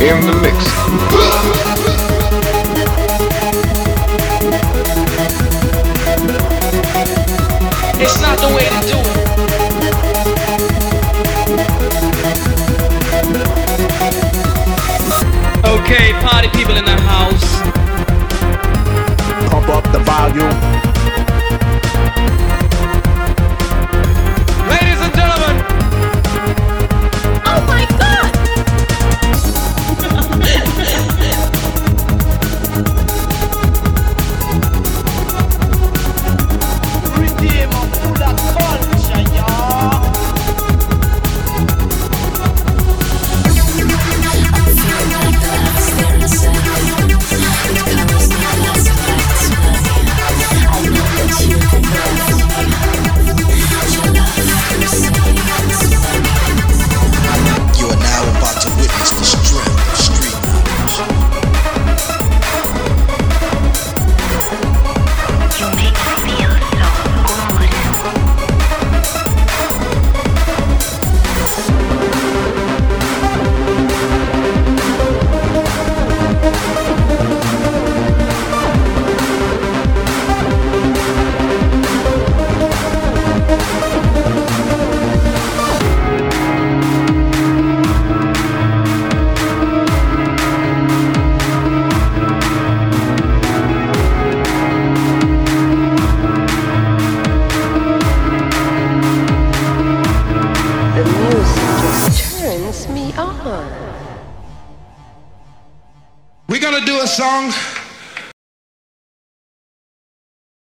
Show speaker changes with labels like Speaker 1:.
Speaker 1: in the mix.
Speaker 2: It's not the way to do it. Okay, party people in the house.
Speaker 3: победим
Speaker 4: We're going to do a song.